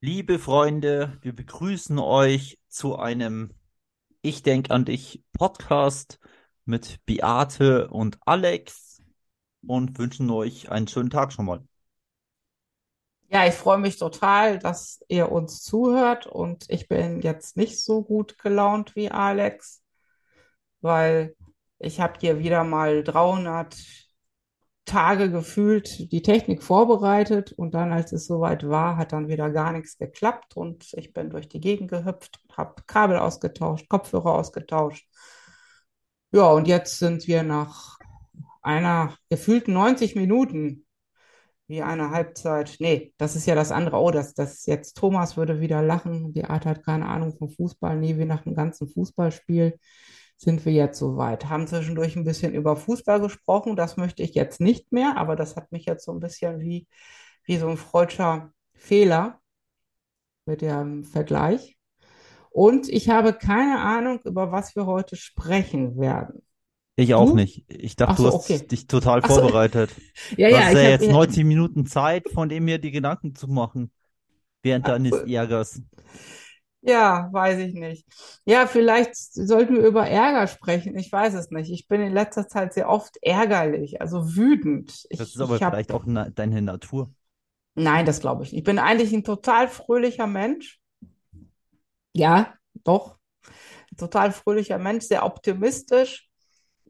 Liebe Freunde, wir begrüßen euch zu einem Ich denk an dich Podcast mit Beate und Alex und wünschen euch einen schönen Tag schon mal. Ja, ich freue mich total, dass ihr uns zuhört und ich bin jetzt nicht so gut gelaunt wie Alex, weil ich habe hier wieder mal 300 Tage gefühlt die Technik vorbereitet und dann, als es soweit war, hat dann wieder gar nichts geklappt und ich bin durch die Gegend gehüpft, habe Kabel ausgetauscht, Kopfhörer ausgetauscht. Ja, und jetzt sind wir nach einer gefühlten 90 Minuten wie eine Halbzeit. Nee, das ist ja das andere. Oh, das, das jetzt Thomas würde wieder lachen. Die Art hat keine Ahnung vom Fußball. Nee, wie nach einem ganzen Fußballspiel sind wir jetzt soweit. Haben zwischendurch ein bisschen über Fußball gesprochen. Das möchte ich jetzt nicht mehr, aber das hat mich jetzt so ein bisschen wie, wie so ein freudscher Fehler mit dem Vergleich. Und ich habe keine Ahnung, über was wir heute sprechen werden. Ich auch Du? nicht. Ich dachte, Ach du so, hast okay. dich total Ach so, vorbereitet. ja, Du ja, hast ja jetzt habe, 90 Minuten Zeit, von dem mir die Gedanken zu machen, während deines Ärgers. Ja, weiß ich nicht. Ja, vielleicht sollten wir über Ärger sprechen. Ich weiß es nicht. Ich bin in letzter Zeit sehr oft ärgerlich, also wütend. Das Ich, ist aber habe, vielleicht auch na deine Natur. nein, das glaube ich nicht. Ich bin eigentlich ein total fröhlicher Mensch. Ja, doch. Ein total fröhlicher Mensch, sehr optimistisch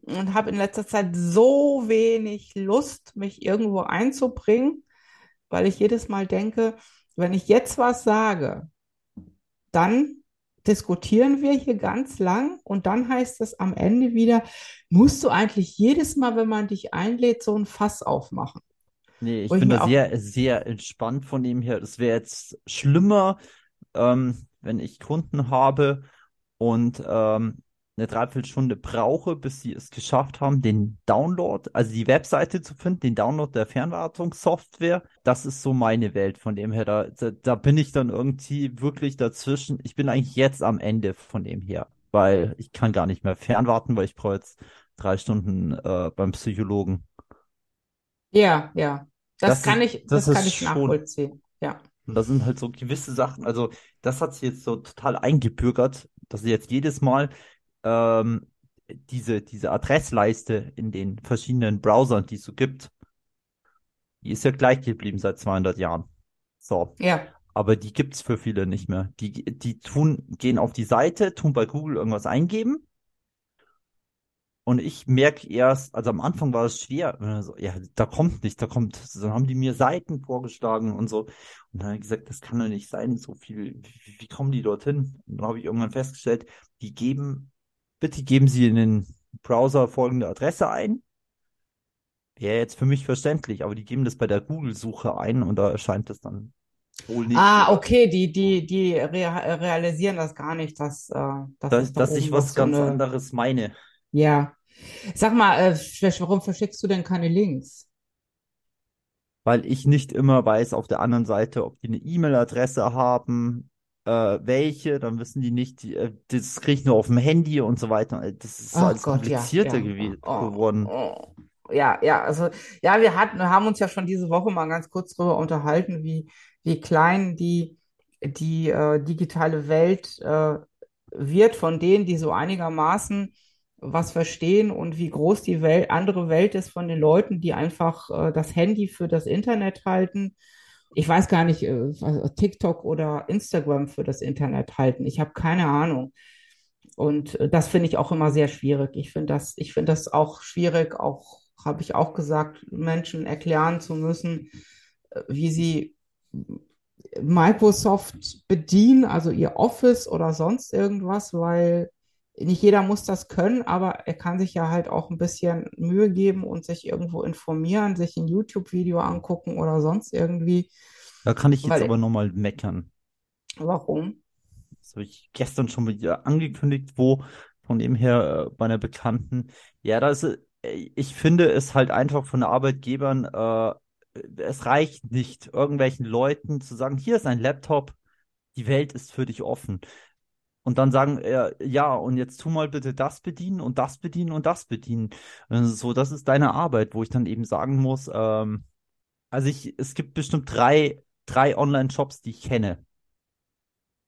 und habe in letzter Zeit so wenig Lust, mich irgendwo einzubringen, weil ich jedes Mal denke, wenn ich jetzt was sage, dann diskutieren wir hier ganz lang und dann heißt es am Ende wieder, musst du eigentlich jedes Mal, wenn man dich einlädt, so ein Fass aufmachen. Nee, ich ich bin da sehr, sehr entspannt von dem her. Es wäre jetzt schlimmer, ähm, wenn ich Kunden habe und ähm, eine Dreiviertelstunde brauche, bis sie es geschafft haben, den Download, also die Webseite zu finden, den Download der Fernwartungssoftware. Das ist so meine Welt. Von dem her, da, da, da bin ich dann irgendwie wirklich dazwischen. Ich bin eigentlich jetzt am Ende von dem her, weil ich kann gar nicht mehr fernwarten, weil ich brauche jetzt drei Stunden äh, beim Psychologen. ja, ja, das Das kann ist, ich, das das kann ich schon. nachvollziehen. Ja. Und da sind halt so gewisse Sachen, also das hat sich jetzt so total eingebürgert, dass ich jetzt jedes Mal ähm, diese, diese Adressleiste in den verschiedenen Browsern, die es so gibt, die ist ja gleich geblieben seit 200 Jahren. So, Ja. aber die gibt's für viele nicht mehr. Die, die tun, gehen auf die Seite, tun bei Google irgendwas eingeben und ich merke erst, also am Anfang war es schwer, so, ja, da kommt nicht, da kommt, dann haben die mir Seiten vorgeschlagen und so. Und dann habe ich gesagt, das kann doch nicht sein, so viel, wie, wie kommen die dorthin? Und dann habe ich irgendwann festgestellt, die geben, bitte geben Sie in den Browser folgende Adresse ein. Wäre jetzt für mich verständlich, aber die geben das bei der Google-Suche ein und da erscheint es dann wohl nicht, Ah, okay, die, die, die rea realisieren das gar nicht, dass, äh, dass Dass, dass ich was so ganz eine, anderes meine. ja. Sag mal, äh, warum verschickst du denn keine Links? weil ich nicht immer weiß auf der anderen Seite, ob die eine E-Mail-Adresse haben, äh, welche, dann wissen die nicht, die, äh, das kriege ich nur auf dem Handy und so weiter. Äh, Das ist so Oh alles Gott, ja, komplizierter ja. gew Oh, geworden. oh. Ja, ja, also ja, wir hatten, haben uns ja schon diese Woche mal ganz kurz darüber unterhalten, wie, wie klein die, die äh, digitale Welt äh, wird von denen, die so einigermaßen was verstehen und wie groß die Welt, andere Welt ist von den Leuten, die einfach äh, das Handy für das Internet halten. Ich weiß gar nicht, äh, TikTok oder Instagram für das Internet halten. Ich habe keine Ahnung. Und äh, das finde ich auch immer sehr schwierig. Ich finde das, ich das auch schwierig, auch habe ich auch gesagt, Menschen erklären zu müssen, äh, wie sie Microsoft bedienen, also ihr Office oder sonst irgendwas, weil nicht jeder muss das können, aber er kann sich ja halt auch ein bisschen Mühe geben und sich irgendwo informieren, sich ein YouTube-Video angucken oder sonst irgendwie. Da kann ich jetzt aber Weil, nochmal meckern. warum? Das habe ich gestern schon wieder angekündigt, wo von dem her äh, bei einer Bekannten. Ja, das, äh, ich finde es halt einfach von Arbeitgebern, äh, es reicht nicht, irgendwelchen Leuten zu sagen, hier ist ein Laptop, die Welt ist für dich offen. Und dann sagen, äh, ja, und jetzt tu mal bitte das bedienen und das bedienen und das bedienen. Also so, das ist deine Arbeit, wo ich dann eben sagen muss, ähm, also ich, es gibt bestimmt drei, drei Online-Shops, die ich kenne.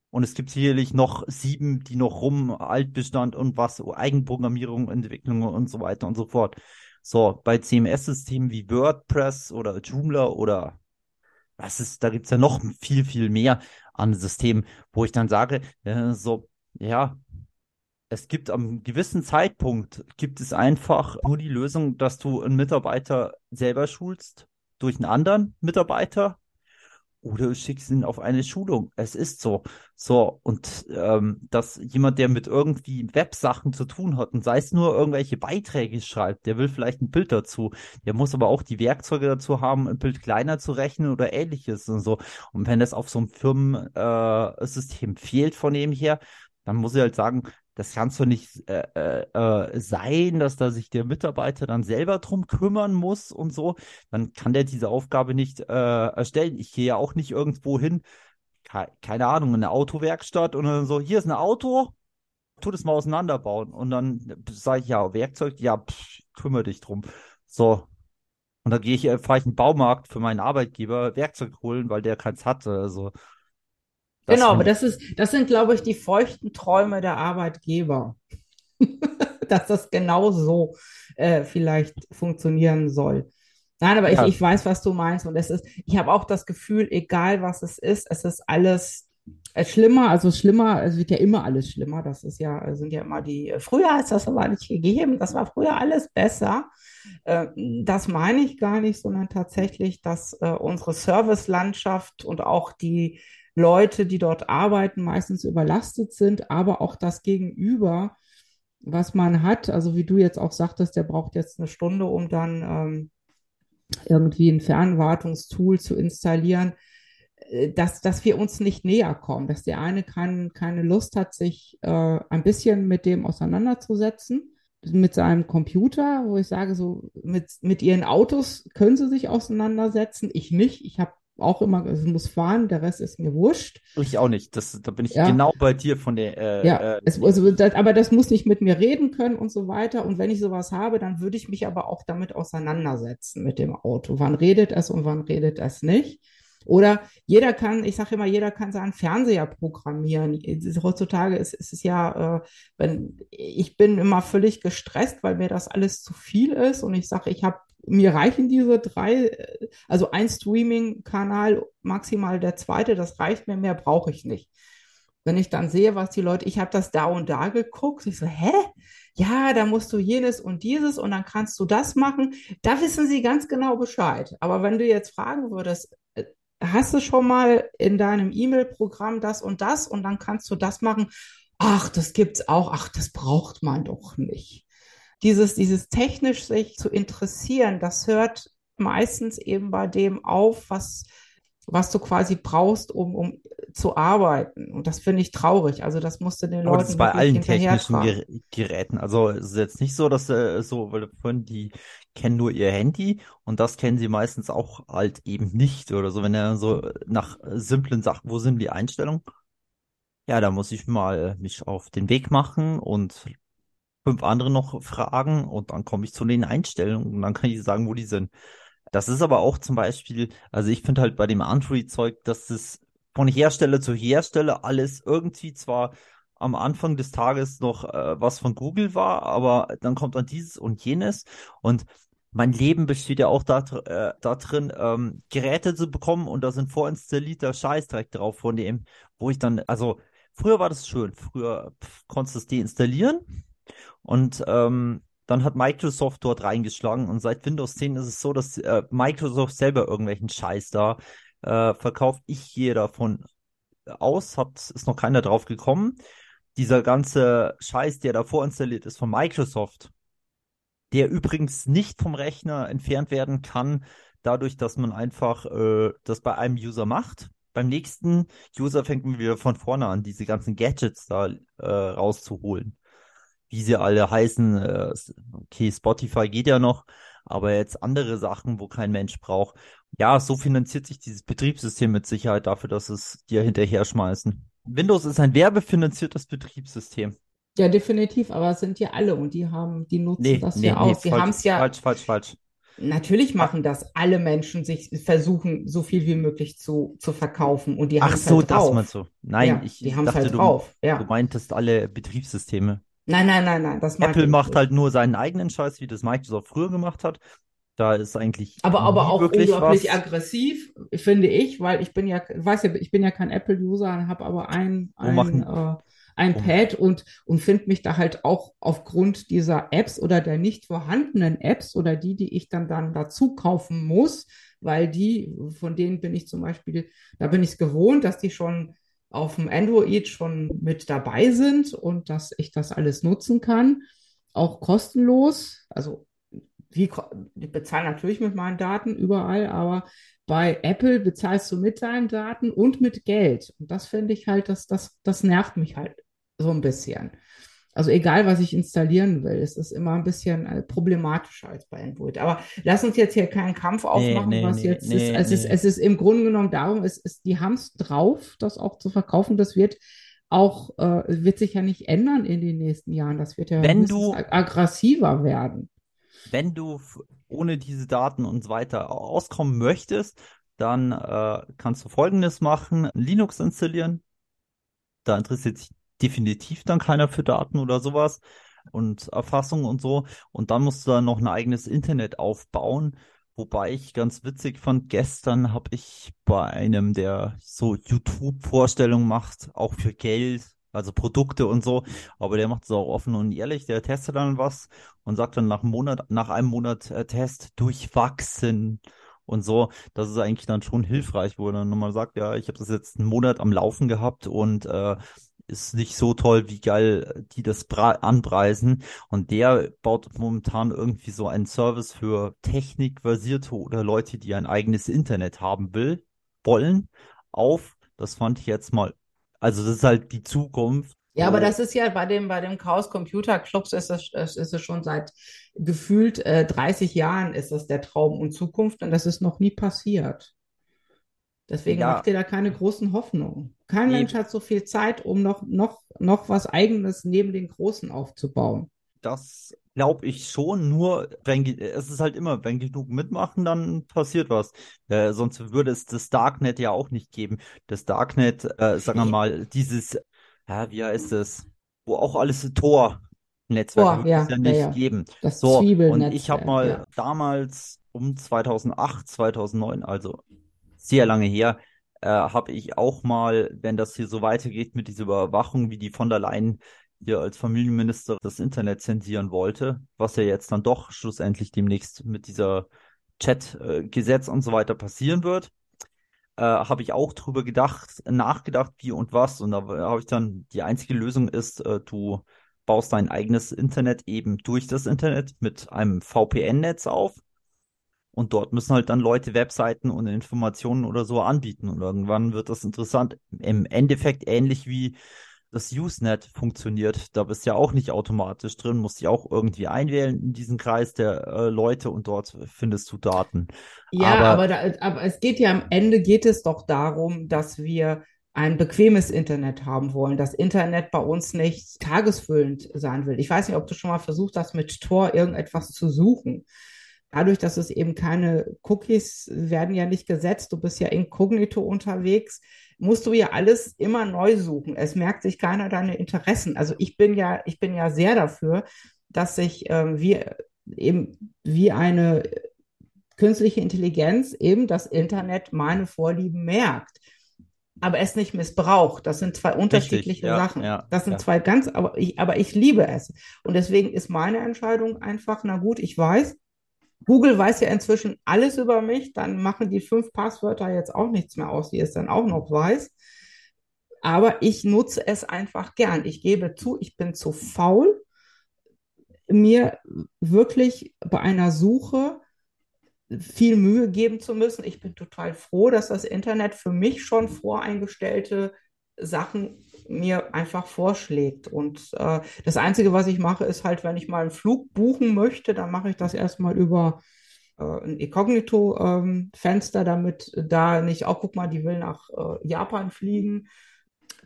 Und es gibt sicherlich noch sieben, die noch rum, Altbestand und was, Eigenprogrammierung, Entwicklung und so weiter und so fort. So, bei CMS-Systemen wie WordPress oder Joomla oder was ist, da gibt's ja noch viel, viel mehr an Systemen, wo ich dann sage, äh, so, ja, es gibt am gewissen Zeitpunkt, gibt es einfach nur die Lösung, dass du einen Mitarbeiter selber schulst durch einen anderen Mitarbeiter oder du schickst ihn auf eine Schulung. Es ist so. So, und ähm, dass jemand, der mit irgendwie Websachen zu tun hat und sei es nur irgendwelche Beiträge schreibt, der will vielleicht ein Bild dazu. Der muss aber auch die Werkzeuge dazu haben, ein Bild kleiner zu rechnen oder ähnliches und so. Und wenn das auf so einem Firmensystem äh, fehlt von dem her, dann muss ich halt sagen, das kann doch nicht äh, äh, äh, sein, dass da sich der Mitarbeiter dann selber drum kümmern muss und so. Dann kann der diese Aufgabe nicht äh, erstellen. Ich gehe ja auch nicht irgendwo hin, ke keine Ahnung, in eine Autowerkstatt und dann so, hier ist ein Auto, tu das mal auseinanderbauen. Und dann sage ich, ja, Werkzeug, ja, pff, kümmere dich drum. So. Und dann gehe ich, äh, fahre ich in den Baumarkt für meinen Arbeitgeber Werkzeug holen, weil der keins hatte. Also das genau, aber das ist, das sind, glaube ich, die feuchten Träume der Arbeitgeber. Dass das genau so äh, vielleicht funktionieren soll. Nein, aber ja. ich, ich weiß, was du meinst. Und es ist, ich habe auch das Gefühl, egal was es ist, es ist alles äh, schlimmer, also schlimmer, es wird ja immer alles schlimmer. Das ist ja, sind ja immer die, früher ist das aber nicht gegeben, das war früher alles besser. Äh, das meine ich gar nicht, sondern tatsächlich, dass äh, unsere Servicelandschaft und auch die Leute, die dort arbeiten, meistens überlastet sind, aber auch das Gegenüber, was man hat, also wie du jetzt auch sagtest, der braucht jetzt eine Stunde, um dann ähm, irgendwie ein Fernwartungstool zu installieren, äh, dass, dass wir uns nicht näher kommen, dass der eine kein, keine Lust hat, sich äh, ein bisschen mit dem auseinanderzusetzen, mit seinem Computer, wo ich sage, so mit, mit ihren Autos können sie sich auseinandersetzen, ich nicht. Ich habe auch immer, es muss fahren, der Rest ist mir wurscht. Ich auch nicht. Das, da bin ich ja. genau bei dir von der. Äh, ja, äh, es, also, das, aber das muss nicht mit mir reden können und so weiter. Und wenn ich sowas habe, dann würde ich mich aber auch damit auseinandersetzen mit dem Auto. Wann redet es und wann redet es nicht? Oder jeder kann, ich sage immer, jeder kann seinen Fernseher programmieren. Heutzutage ist, ist es ja, äh, wenn ich bin immer völlig gestresst, weil mir das alles zu viel ist und ich sage, ich habe mir reichen diese drei, also ein Streaming-Kanal, maximal der zweite, das reicht mir, mehr brauche ich nicht. Wenn ich dann sehe, was die Leute, ich habe das da und da geguckt, ich so, hä? Ja, da musst du jenes und dieses und dann kannst du das machen. Da wissen sie ganz genau Bescheid. Aber wenn du jetzt fragen würdest, äh, hast du schon mal in deinem E-Mail-Programm das und das und dann kannst du das machen? Ach, das gibt's auch. Ach, das braucht man doch nicht dieses, dieses technisch sich zu interessieren, das hört meistens eben bei dem auf, was, was du quasi brauchst, um, um zu arbeiten. Und das finde ich traurig. Also das musste den Aber Leuten das ist bei allen technischen Ger Geräten. Also es ist jetzt nicht so, dass äh, so, weil vorhin die kennen nur ihr Handy und das kennen sie meistens auch halt eben nicht oder so. Wenn er so nach simplen Sachen, wo sind die Einstellungen? Ja, da muss ich mal mich auf den Weg machen und fünf andere noch fragen und dann komme ich zu den Einstellungen und dann kann ich sagen, wo die sind. Das ist aber auch zum Beispiel, also ich finde halt bei dem Android-Zeug, dass es von Hersteller zu Hersteller alles irgendwie zwar am Anfang des Tages noch äh, was von Google war, aber dann kommt dann dieses und jenes und mein Leben besteht ja auch da, äh, da drin, ähm, Geräte zu bekommen und da sind vorinstallierter Scheißdreck drauf von dem, wo ich dann, also früher war das schön, früher pff, konntest du es deinstallieren und ähm, dann hat Microsoft dort reingeschlagen und seit Windows 10 ist es so, dass äh, Microsoft selber irgendwelchen Scheiß da äh, verkauft. Ich gehe davon aus, hat, ist noch keiner drauf gekommen. Dieser ganze Scheiß, der da vorinstalliert ist von Microsoft, der übrigens nicht vom Rechner entfernt werden kann, dadurch, dass man einfach äh, das bei einem User macht. Beim nächsten User fängt man wieder von vorne an, diese ganzen Gadgets da äh, rauszuholen wie sie alle heißen. Äh, okay, Spotify geht ja noch, aber jetzt andere Sachen, wo kein Mensch braucht. Ja, so finanziert sich dieses Betriebssystem mit Sicherheit dafür, dass es dir hinterher schmeißen. Windows ist ein werbefinanziertes Betriebssystem. Ja, definitiv, aber es sind ja alle und die haben, die nutzen nee, das nee, ja nee, auch. Sie haben es ja. Falsch, falsch, falsch. Natürlich machen das alle Menschen, sich versuchen, so viel wie möglich zu, zu verkaufen. Und die Ach haben es so, halt das drauf. meinst du. Nein, Ja, ich, die ich dachte, halt du, drauf. du Ja. meintest alle Betriebssysteme. Nein, nein, nein, nein, das Apple macht halt nur seinen eigenen Scheiß, wie das Microsoft früher gemacht hat. Da ist eigentlich Aber, aber auch wirklich unglaublich was. aggressiv, finde ich, weil ich bin ja, weiß ja, ich bin ja kein Apple-User, habe aber ein, Wo ein, äh, ein wo, Pad und, und finde mich da halt auch aufgrund dieser Apps oder der nicht vorhandenen Apps oder die, die ich dann, dann dazu kaufen muss, weil die, von denen bin ich zum Beispiel, da bin ich es gewohnt, dass die schon auf dem Android schon mit dabei sind und dass ich das alles nutzen kann, auch kostenlos. Also wie, ich bezahle natürlich mit meinen Daten überall, aber bei Apple bezahlst du mit deinen Daten und mit Geld. Und das finde ich halt, das, das, das nervt mich halt so ein bisschen. Also egal, was ich installieren will, es ist immer ein bisschen äh, problematischer als bei Android. Aber lass uns jetzt hier keinen Kampf nee, aufmachen, nee, was nee, jetzt ist. nee, Es ist, nee. es ist im Grunde genommen darum, es ist, die haben es drauf, das auch zu verkaufen. Das wird auch, äh, wird sich ja nicht ändern in den nächsten Jahren. Das wird ja Wenn du, ag- aggressiver werden. wenn du ohne diese Daten und so weiter auskommen möchtest, dann äh, kannst du Folgendes machen: Linux installieren. Da interessiert sich definitiv dann keiner für Daten oder sowas und Erfassung und so. Und dann musst du dann noch ein eigenes Internet aufbauen. Wobei ich ganz witzig fand, gestern habe ich bei einem, der so YouTube-Vorstellungen macht, auch für Geld, also Produkte und so, aber der macht es auch offen und ehrlich, der testet dann was und sagt dann nach einem Monat, nach einem Monat äh, Test durchwachsen und so. Das ist eigentlich dann schon hilfreich, wo er dann nochmal sagt, ja, ich habe das jetzt einen Monat am Laufen gehabt und äh, ist nicht so toll, wie geil die das anpreisen. Und der baut momentan irgendwie so einen Service für Technikbasierte oder Leute, die ein eigenes Internet haben will, wollen, auf. Das fand ich jetzt mal, also das ist halt die Zukunft. Ja, aber So, das ist ja bei dem, bei dem Chaos Computer Clubs ist es, ist es schon seit gefühlt äh, 30 Jahren ist das der Traum und Zukunft und das ist noch nie passiert. Deswegen macht ja, ihr da keine großen Hoffnungen. Kein nee, Mensch hat so viel Zeit, um noch, noch, noch was Eigenes neben den Großen aufzubauen. Das glaube ich schon, nur wenn es ist halt immer, wenn genug mitmachen, dann passiert was. Äh, sonst würde es das Darknet ja auch nicht geben. Das Darknet, äh, sagen wir mal, dieses, ja, wie heißt es, wo auch alles Tor-Netzwerke oh, würde es ja, ja nicht ja. geben. Das So, und ich habe mal ja. damals um 2008, 2009, also sehr lange her, äh, habe ich auch mal, wenn das hier so weitergeht mit dieser Überwachung, wie die von der Leyen hier als Familienminister das Internet zensieren wollte, was ja jetzt dann doch schlussendlich demnächst mit dieser Chat-Gesetz und so weiter passieren wird, äh, habe ich auch drüber gedacht, nachgedacht, wie und was. Und da habe ich dann, die einzige Lösung ist, äh, du baust dein eigenes Internet eben durch das Internet mit einem VPN-Netz auf. Und dort müssen halt dann Leute Webseiten und Informationen oder so anbieten. Und irgendwann wird das interessant. Im Endeffekt ähnlich wie das Usenet funktioniert. Da bist du ja auch nicht automatisch drin, musst dich auch irgendwie einwählen in diesen Kreis der äh, Leute und dort findest du Daten. Ja, Aber aber, da, aber es geht ja am Ende geht es doch darum, dass wir ein bequemes Internet haben wollen, dass Internet bei uns nicht tagesfüllend sein will. Ich weiß nicht, ob du schon mal versucht hast, mit Tor irgendetwas zu suchen. Dadurch, dass es eben keine Cookies werden ja nicht gesetzt, du bist ja inkognito unterwegs, musst du ja alles immer neu suchen. Es merkt sich keiner deine Interessen. Also ich bin ja, ich bin ja sehr dafür, dass sich ähm, wie eben wie eine künstliche Intelligenz eben das Internet meine Vorlieben merkt, aber es nicht missbraucht. Das sind zwei richtig, unterschiedliche ja, Sachen. ja, Das sind ja. zwei ganz, aber ich, aber ich liebe es. Und deswegen ist meine Entscheidung einfach, na gut, ich weiß, Google weiß ja inzwischen alles über mich, dann machen die fünf Passwörter jetzt auch nichts mehr aus, die es dann auch noch weiß. Aber ich nutze es einfach gern. Ich gebe zu, ich bin zu faul, mir wirklich bei einer Suche viel Mühe geben zu müssen. Ich bin total froh, dass das Internet für mich schon voreingestellte Sachen mir einfach vorschlägt. Und äh, das Einzige, was ich mache, ist halt, wenn ich mal einen Flug buchen möchte, dann mache ich das erstmal über äh, ein Inkognito-Fenster, damit da nicht, auch guck mal, die will nach äh, Japan fliegen.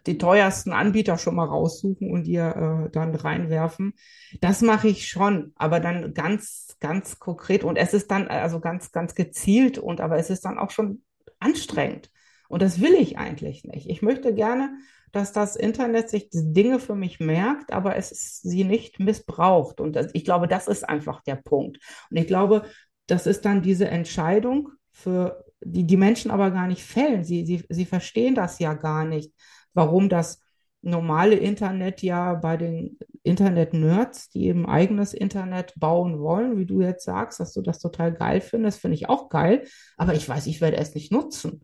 die teuersten Anbieter schon mal raussuchen und ihr äh, dann reinwerfen. Das mache ich schon, aber dann ganz, ganz konkret und es ist dann also ganz, ganz gezielt und aber es ist dann auch schon anstrengend. Und das will ich eigentlich nicht. Ich möchte gerne, dass das Internet sich Dinge für mich merkt, aber es ist, sie nicht missbraucht. Und ich glaube, das ist einfach der Punkt. Und ich glaube, das ist dann diese Entscheidung für die die Menschen aber gar nicht fällen. Sie, sie, sie verstehen das ja gar nicht, warum das normale Internet ja bei den Internet-Nerds, die eben eigenes Internet bauen wollen, wie du jetzt sagst, dass du das total geil findest, finde ich auch geil. Aber ich weiß, ich werde es nicht nutzen.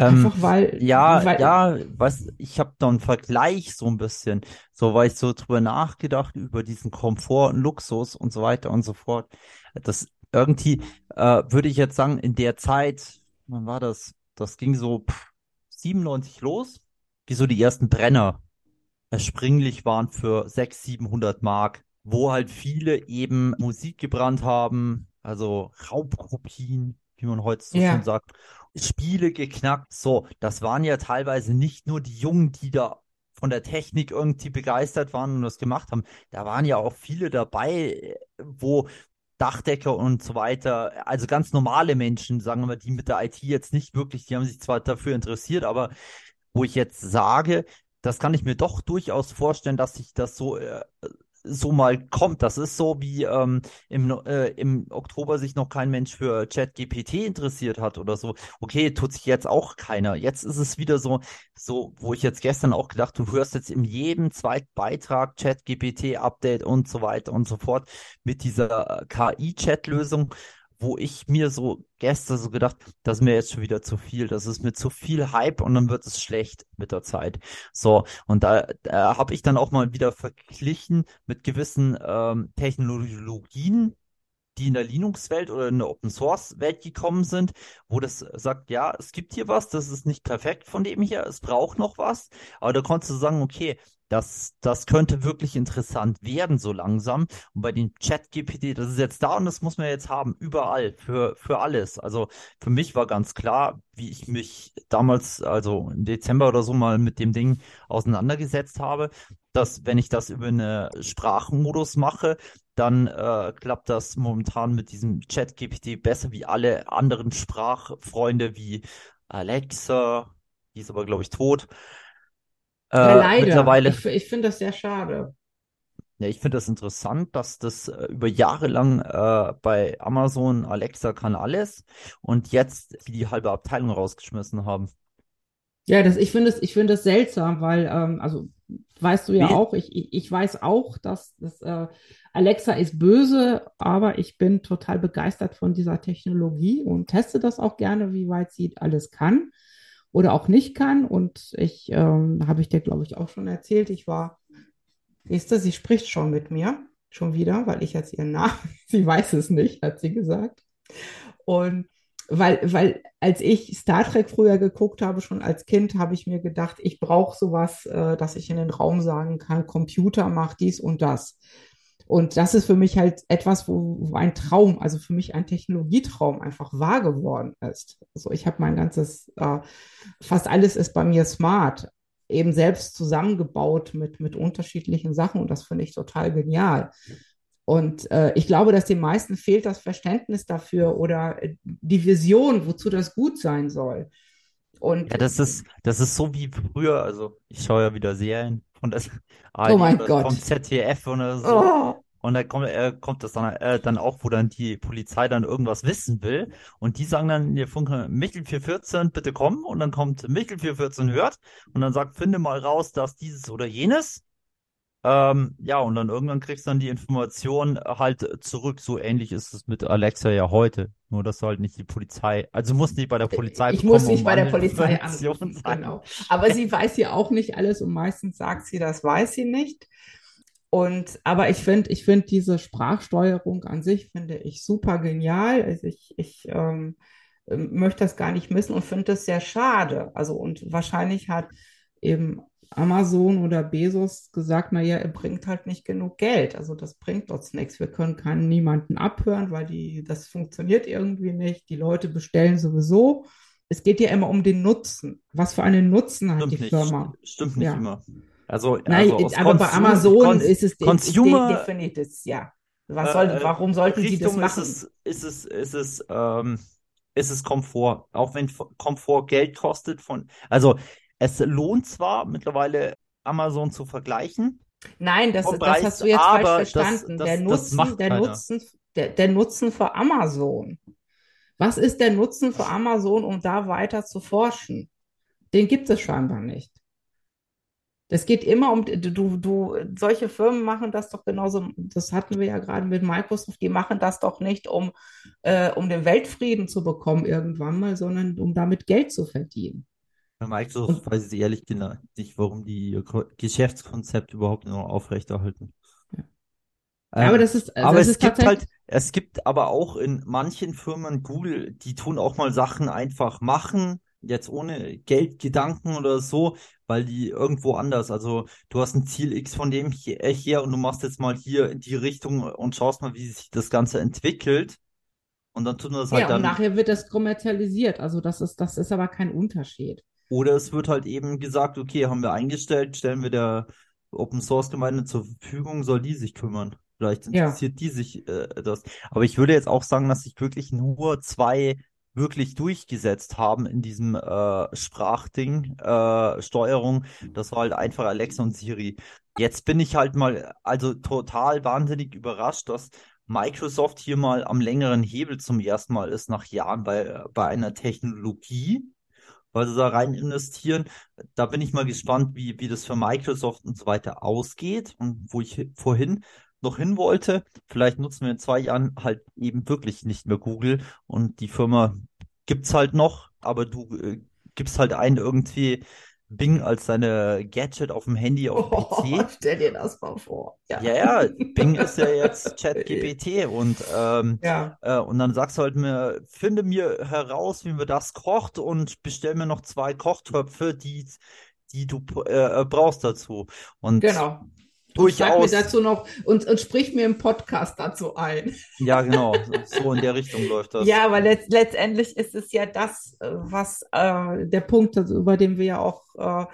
Ähm, Einfach weil, ja, weil, ja, was, ich habe da einen Vergleich so ein bisschen, so weil ich so drüber nachgedacht über diesen Komfort und Luxus und so weiter und so fort. Das irgendwie äh, würde ich jetzt sagen, in der Zeit, wann war das? Das ging so pff, 97 los, wie so die ersten Brenner erschwinglich waren für 600, 700 Mark, wo halt viele eben Musik gebrannt haben, also Raubkopien, wie man heute so ja. schön sagt, Spiele geknackt. So, das waren ja teilweise nicht nur die Jungen, die da von der Technik irgendwie begeistert waren und das gemacht haben. Da waren ja auch viele dabei, wo Dachdecker und so weiter, also ganz normale Menschen, sagen wir, die mit der IT jetzt nicht wirklich, die haben sich zwar dafür interessiert, aber wo ich jetzt sage, das kann ich mir doch durchaus vorstellen, dass sich das so äh, so mal kommt. Das ist so, wie ähm, im, äh, im Oktober sich noch kein Mensch für ChatGPT interessiert hat oder so. Okay, tut sich jetzt auch keiner. Jetzt ist es wieder so, so, wo ich jetzt gestern auch gedacht, du hörst jetzt in jedem zweiten Beitrag ChatGPT-Update und so weiter und so fort mit dieser äh, KI-Chat-Lösung wo ich mir so gestern so gedacht, das ist mir jetzt schon wieder zu viel, das ist mir zu viel Hype und dann wird es schlecht mit der Zeit. So, und da, da habe ich dann auch mal wieder verglichen mit gewissen ähm, Technologien, die in der Linux-Welt oder in der Open-Source-Welt gekommen sind, wo das sagt, ja, es gibt hier was, das ist nicht perfekt von dem her, es braucht noch was, aber da konntest du sagen, okay, das, das könnte wirklich interessant werden, so langsam. Und bei dem Chat-GPT, das ist jetzt da und das muss man jetzt haben, überall, für, für alles. Also für mich war ganz klar, wie ich mich damals, also im Dezember oder so mal mit dem Ding auseinandergesetzt habe, dass wenn ich das über eine Sprachmodus mache, dann äh, klappt das momentan mit diesem Chat-GPT besser wie alle anderen Sprachfreunde wie Alexa, die ist aber, glaube ich, tot. ja, Äh, leider. mittlerweile, Ich, ich finde das sehr schade. ja, ich finde das interessant, dass das äh, über Jahre lang äh, bei Amazon Alexa kann alles und jetzt die halbe Abteilung rausgeschmissen haben. Ja, das, ich finde es, ich finde es seltsam, weil, ähm, also weißt du ja Wie, auch, ich, ich, ich weiß auch, dass, dass äh, Alexa ist böse, aber ich bin total begeistert von dieser Technologie und teste das auch gerne, wie weit sie alles kann oder auch nicht kann. Und ich, ähm, habe ich dir, glaube ich, auch schon erzählt, ich war, siehst du, sie spricht schon mit mir, schon wieder, weil ich jetzt ihren Namen, sie weiß es nicht, hat sie gesagt. Und weil, weil als ich Star Trek früher geguckt habe, schon als Kind, habe ich mir gedacht, ich brauche sowas, äh, dass ich in den Raum sagen kann, Computer macht dies und das. Und das ist für mich halt etwas, wo, wo ein Traum, also für mich ein Technologietraum einfach wahr geworden ist. Also ich habe mein ganzes, äh, fast alles ist bei mir smart, eben selbst zusammengebaut mit, mit unterschiedlichen Sachen und das finde ich total genial. Und äh, ich glaube, dass den meisten fehlt das Verständnis dafür oder äh, die Vision, wozu das gut sein soll. Und ja, das ist, das ist so wie früher, also ich schaue ja wieder Serien der oh ARD mein oder vom Gott. ZDF oder so. Oh, Und da kommt, äh, kommt das dann, äh, dann auch, wo dann die Polizei dann irgendwas wissen will. Und die sagen dann in der Funke, Michel 414, bitte kommen. Und dann kommt Michel 414 hört und dann sagt, finde mal raus, dass dieses oder jenes. Ähm, ja, und dann irgendwann kriegst du dann die Information halt zurück. So ähnlich ist es mit Alexa ja heute. Nur, dass du halt nicht die Polizei, also du musst nicht bei der Polizei ich muss bekommen, nicht um bei der Polizei anrufen, genau. Aber sie weiß ja auch nicht alles und meistens sagt sie, das weiß sie nicht. Und, aber ich finde, ich finde diese Sprachsteuerung an sich finde ich super genial. Also ich, ich ähm, ähm, möchte das gar nicht missen und finde das sehr schade. Also und wahrscheinlich hat eben Amazon oder Bezos gesagt, naja, er bringt halt nicht genug Geld. Also das bringt uns nichts. Wir können keinen niemanden abhören, weil die, das funktioniert irgendwie nicht. Die Leute bestellen sowieso es geht ja immer um den Nutzen. Was für einen Nutzen hat Stimmt die nicht. Firma? Stimmt nicht Ja. immer. Also, Nein, also aber bei Konsum- Amazon Kon- ist es Consumer- de- definiert es, ja. Was soll, äh, warum sollten die das Richtung machen? Ist es, ist es, ist es, ähm, ist es Komfort. Auch wenn Komfort Geld kostet von, also es lohnt zwar mittlerweile Amazon zu vergleichen, Nein, das, das Preis, hast du jetzt falsch verstanden. das- Der das Nutzen, macht der. Nutzen, der, der Nutzen für Amazon. Was ist der Nutzen für Amazon, um da weiter zu forschen? Den gibt es scheinbar nicht. Das geht immer um, du, du, solche Firmen machen das doch genauso, das hatten wir ja gerade mit Microsoft, die machen das doch nicht, um, äh, um den Weltfrieden zu bekommen irgendwann mal, sondern um damit Geld zu verdienen. Bei Microsoft weiß ich ehrlich gesagt nicht, warum die ihr Ko- Geschäftskonzept überhaupt noch aufrechterhalten. Ja. Ähm, Aber das ist, Aber das es ist gibt halt, es gibt aber auch in manchen Firmen, Google, die tun auch mal Sachen einfach machen, jetzt ohne Geldgedanken oder so, weil die irgendwo anders, also du hast ein Ziel X von dem hier, äh, hier und du machst jetzt mal hier in die Richtung und schaust mal, wie sich das Ganze entwickelt. Und dann tun wir das halt ja, dann, und nachher wird das kommerzialisiert. Also das ist, das ist aber kein Unterschied. Oder es wird halt eben gesagt, okay, haben wir eingestellt, stellen wir der Open Source Gemeinde zur Verfügung, soll die sich kümmern. Vielleicht Ja. interessiert die sich äh, das. Aber ich würde jetzt auch sagen, dass sich wirklich nur zwei wirklich durchgesetzt haben in diesem äh, Sprachding, äh, Steuerung. Das war halt einfach Alexa und Siri. Jetzt bin ich halt mal, also total wahnsinnig überrascht, dass Microsoft hier mal am längeren Hebel zum ersten Mal ist nach Jahren bei, bei einer Technologie, weil sie da rein investieren. Da bin ich mal gespannt, wie, wie das für Microsoft und so weiter ausgeht und wo ich vorhin noch hin wollte. Vielleicht nutzen wir in zwei Jahren halt eben wirklich nicht mehr Google und die Firma gibt's halt noch, aber du äh, gibst halt ein irgendwie Bing als deine Gadget auf dem Handy, auf dem PC. stell dir das mal vor. Ja. Ja, ja, Bing ist ja jetzt ChatGPT und ähm, Ja. äh, und dann sagst du halt mir, finde mir heraus, wie man das kocht und bestell mir noch zwei Kochtöpfe, die, die du äh, brauchst dazu. Und Genau. Und schreib mir durchaus, dazu noch und, und sprich mir im Podcast dazu ein. ja genau, so in der Richtung läuft das. Ja, aber letzt, letztendlich ist es ja das, äh, was äh, der Punkt, also über den wir ja auch äh,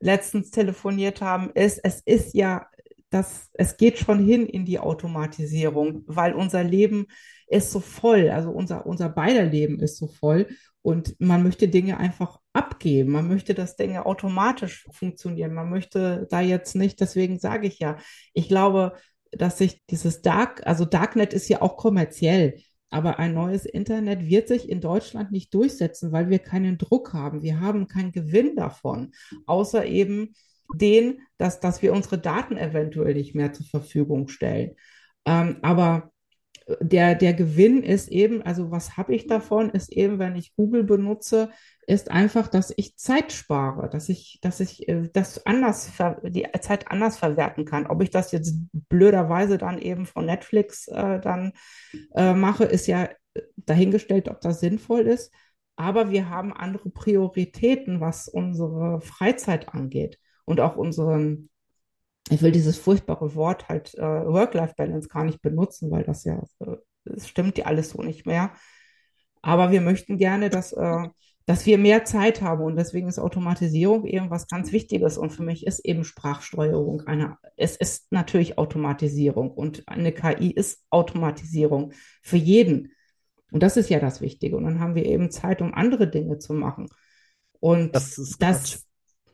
letztens telefoniert haben, ist, es ist ja das, es geht schon hin in die Automatisierung, weil unser Leben ist so voll, also unser, unser beider Leben ist so voll und man möchte Dinge einfach abgeben, man möchte, dass Dinge automatisch funktionieren, man möchte da jetzt nicht, deswegen sage ich ja, ich glaube, dass sich dieses Dark, also Darknet ist ja auch kommerziell. Aber ein neues Internet wird sich in Deutschland nicht durchsetzen, weil wir keinen Druck haben. Wir haben keinen Gewinn davon, außer eben den, dass, dass wir unsere Daten eventuell nicht mehr zur Verfügung stellen. Ähm, aber der, der Gewinn ist eben, also was habe ich davon, ist eben, wenn ich Google benutze, ist einfach, dass ich Zeit spare, dass ich, dass ich äh, das anders, die Zeit anders verwerten kann. Ob ich das jetzt blöderweise dann eben von Netflix äh, dann äh, mache, ist ja dahingestellt, ob das sinnvoll ist. Aber wir haben andere Prioritäten, was unsere Freizeit angeht und auch unseren, ich will dieses furchtbare Wort halt äh, Work-Life-Balance gar nicht benutzen, weil das ja, äh, das stimmt ja alles so nicht mehr. Aber wir möchten gerne, dass, äh, dass wir mehr Zeit haben und deswegen ist Automatisierung eben was ganz Wichtiges und für mich ist eben Sprachsteuerung eine, es ist natürlich Automatisierung und eine KI ist Automatisierung für jeden. Und das ist ja das Wichtige. Und dann haben wir eben Zeit, um andere Dinge zu machen. Und Das ist das, Quatsch.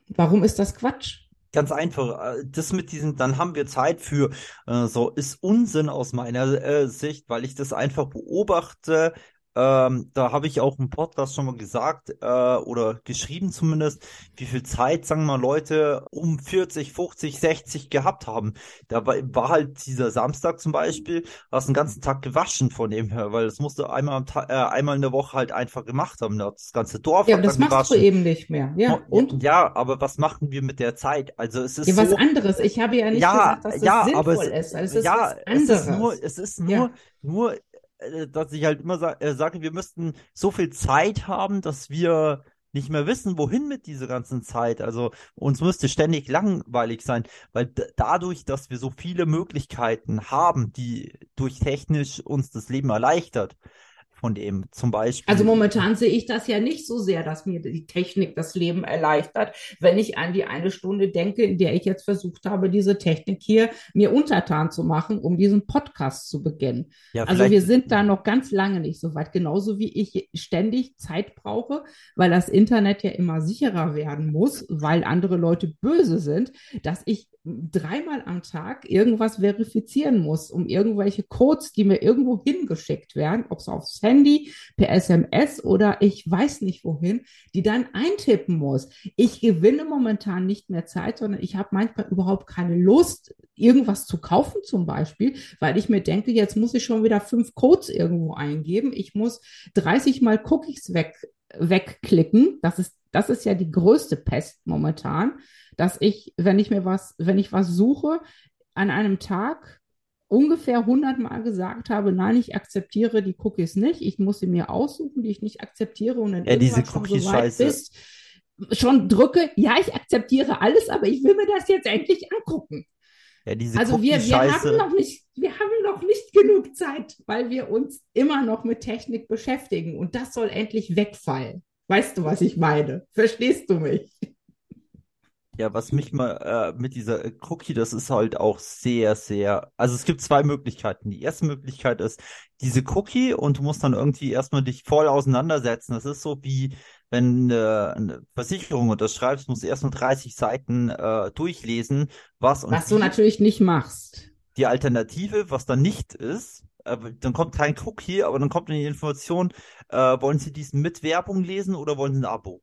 warum ist das Quatsch? Ganz einfach. Das mit diesen, dann haben wir Zeit für, äh, so ist Unsinn aus meiner äh, Sicht, weil ich das einfach beobachte. Ähm, da habe ich auch im Podcast schon mal gesagt, äh, oder geschrieben zumindest, wie viel Zeit, sagen wir mal, Leute um 40, 50, 60 gehabt haben. Da war, halt dieser Samstag zum Beispiel, hast den ganzen Tag gewaschen von dem her, weil das musst du einmal am Tag, äh, einmal in der Woche halt einfach gemacht haben. Da hat das ganze Dorf Ja, hat das machst du eben nicht mehr. Ja, und? Ja, aber was machen wir mit der Zeit? Also es ist Ja, was so, anderes. Ich habe ja nicht ja, gesagt, dass das ja, aber sinnvoll es, ist. Es ist ja, was es ist anderes. nur, es ist nur, Ja. nur, dass ich halt immer sa äh, sage, wir müssten so viel Zeit haben, dass wir nicht mehr wissen, wohin mit dieser ganzen Zeit. Also uns müsste ständig langweilig sein, weil dadurch, dass wir so viele Möglichkeiten haben, die durch technisch uns das Leben erleichtert, von dem. Zum Beispiel. Also momentan sehe ich das ja nicht so sehr, dass mir die Technik das Leben erleichtert, wenn ich an die eine Stunde denke, in der ich jetzt versucht habe, diese Technik hier mir untertan zu machen, um diesen Podcast zu beginnen. Ja, Also wir sind da noch ganz lange nicht so weit, genauso wie ich ständig Zeit brauche, weil das Internet ja immer sicherer werden muss, weil andere Leute böse sind, dass ich dreimal am Tag irgendwas verifizieren muss, um irgendwelche Codes, die mir irgendwo hingeschickt werden, ob es aufs Handy, per SMS oder ich weiß nicht wohin, die dann eintippen muss. Ich gewinne momentan nicht mehr Zeit, sondern ich habe manchmal überhaupt keine Lust, irgendwas zu kaufen zum Beispiel, weil ich mir denke, jetzt muss ich schon wieder fünf Codes irgendwo eingeben. Ich muss 30 Mal Cookies weg, wegklicken. Das ist, das ist ja die größte Pest momentan dass ich, wenn ich mir was, wenn ich was suche, an einem Tag ungefähr 100 Mal gesagt habe, nein, ich akzeptiere die Cookies nicht, ich muss sie mir aussuchen, die ich nicht akzeptiere und dann Ja, diese schon so Cookie-Scheiße. bist, schon drücke, ja, ich akzeptiere alles, aber ich will mir das jetzt endlich angucken. Ja, diese Also wir, wir haben noch nicht, wir haben noch nicht genug Zeit, weil wir uns immer noch mit Technik beschäftigen und das soll endlich wegfallen. Weißt du, was ich meine? Verstehst du mich? Ja, was mich mal äh, mit dieser äh, Cookie, das ist halt auch sehr, sehr. Also es gibt zwei Möglichkeiten. Die erste Möglichkeit ist diese Cookie und du musst dann irgendwie erstmal dich voll auseinandersetzen. Das ist so wie wenn äh, eine Versicherung unterschreibst, musst du erstmal 30 Seiten äh, durchlesen, was und Was du natürlich nicht machst. Die Alternative, was dann nicht ist, äh, dann kommt kein Cookie, aber dann kommt dann die Information, äh, wollen Sie diesen mit Werbung lesen oder wollen Sie ein Abo?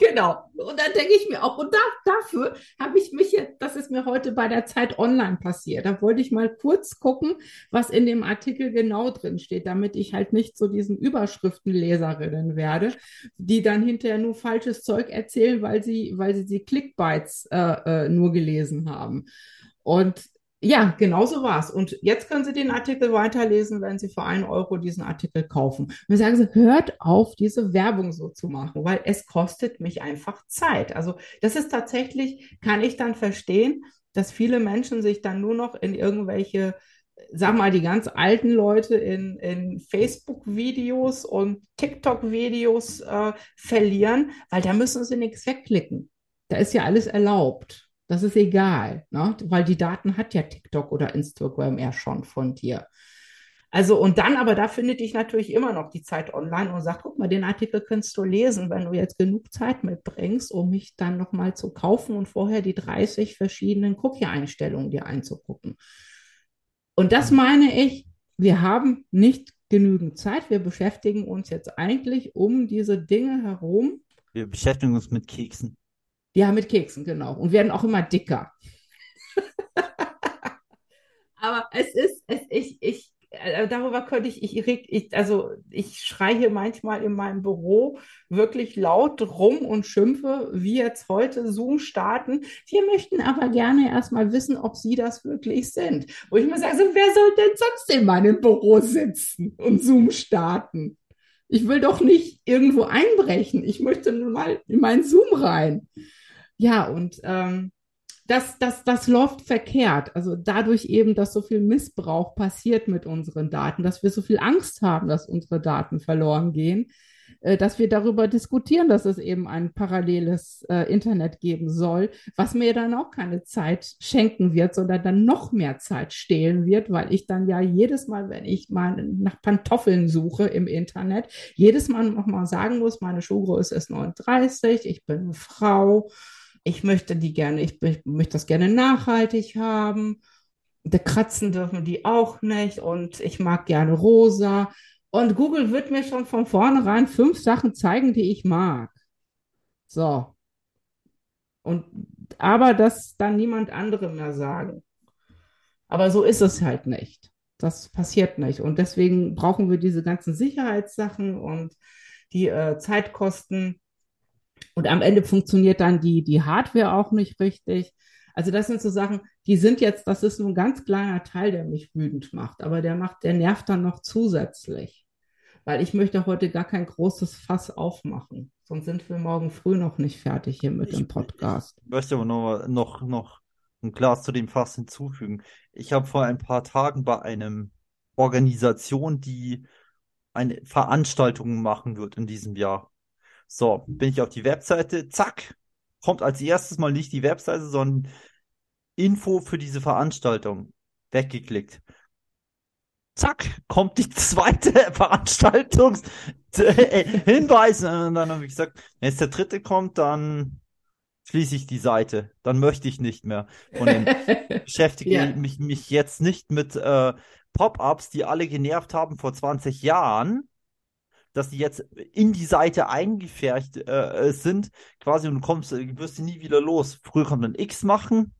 Genau. Und dann denke ich mir auch, und da, dafür habe ich mich jetzt, das ist mir heute bei der Zeit online passiert. Da wollte ich mal kurz gucken, was in dem Artikel genau drin steht, damit ich halt nicht zu diesen Überschriftenleserinnen werde, die dann hinterher nur falsches Zeug erzählen, weil sie, weil sie die Clickbites äh, äh, nur gelesen haben. Und ja, genau so war's. Und jetzt können Sie den Artikel weiterlesen, wenn Sie für einen Euro diesen Artikel kaufen. Und sagen Sie, hört auf, diese Werbung so zu machen, weil es kostet mich einfach Zeit. Also das ist tatsächlich, kann ich dann verstehen, dass viele Menschen sich dann nur noch in irgendwelche, sag mal, die ganz alten Leute in, in Facebook-Videos und TikTok-Videos äh, verlieren, weil da müssen sie nichts wegklicken. Da ist ja alles erlaubt. Das ist egal, ne? Weil die Daten hat ja TikTok oder Instagram ja schon von dir. Also, und dann aber, da findet dich natürlich immer noch die Zeit online und sagt, guck mal, den Artikel kannst du lesen, wenn du jetzt genug Zeit mitbringst, um mich dann nochmal zu kaufen und vorher die 30 verschiedenen Cookie-Einstellungen dir einzugucken. Und das meine ich, wir haben nicht genügend Zeit. Wir beschäftigen uns jetzt eigentlich um diese Dinge herum. Wir beschäftigen uns mit Keksen. Ja, mit Keksen, genau. Und werden auch immer dicker. Aber es ist, es, ich, ich, äh, darüber könnte ich, ich, ich, also ich schreie hier manchmal in meinem Büro wirklich laut rum und schimpfe, wie jetzt heute Zoom starten. Wir möchten aber gerne erstmal wissen, ob Sie das wirklich sind. Wo ich mir sage, so, wer soll denn sonst in meinem Büro sitzen und Zoom starten? Ich will doch nicht irgendwo einbrechen. Ich möchte nur mal in meinen Zoom rein. Ja, und ähm, das, das, das läuft verkehrt. Also dadurch eben, dass so viel Missbrauch passiert mit unseren Daten, dass wir so viel Angst haben, dass unsere Daten verloren gehen, äh, dass wir darüber diskutieren, dass es eben ein paralleles äh, Internet geben soll, was mir dann auch keine Zeit schenken wird, sondern dann noch mehr Zeit stehlen wird, weil ich dann ja jedes Mal, wenn ich mal nach Pantoffeln suche im Internet, jedes Mal nochmal sagen muss, meine Schuhgröße ist 39, ich bin eine Frau ich möchte die gerne, ich, ich möchte das gerne nachhaltig haben. Da kratzen dürfen die auch nicht und ich mag gerne rosa. Und Google wird mir schon von vornherein fünf Sachen zeigen, die ich mag. So. Und aber das dann niemand anderem mehr sagen. Aber so ist es halt nicht. Das passiert nicht. Und deswegen brauchen wir diese ganzen Sicherheitssachen und die äh, Zeitkosten. Und am Ende funktioniert dann die, die Hardware auch nicht richtig. Also das sind so Sachen, die sind jetzt, das ist nur ein ganz kleiner Teil, der mich wütend macht, aber der macht, der nervt dann noch zusätzlich. Weil ich möchte heute gar kein großes Fass aufmachen. Sonst sind wir morgen früh noch nicht fertig hier mit Ich, dem Podcast. ich möchte aber noch, noch, noch ein Glas zu dem Fass hinzufügen. Ich habe vor ein paar Tagen bei einem Organisation, die eine Veranstaltung machen wird in diesem Jahr. So, bin ich auf die Webseite, zack, kommt als erstes mal nicht die Webseite, sondern Info für diese Veranstaltung. Weggeklickt. Zack, kommt die zweite Veranstaltungs äh, Hinweis. Und dann habe ich gesagt, wenn jetzt der dritte kommt, dann schließe ich die Seite. Dann möchte ich nicht mehr. Und dann beschäftige ich mich, mich jetzt nicht mit äh, Pop-ups, die alle genervt haben vor 20 Jahren, dass die jetzt in die Seite eingefärbt äh, sind, quasi und du kommst, du wirst sie nie wieder los. Früher konnte man X machen,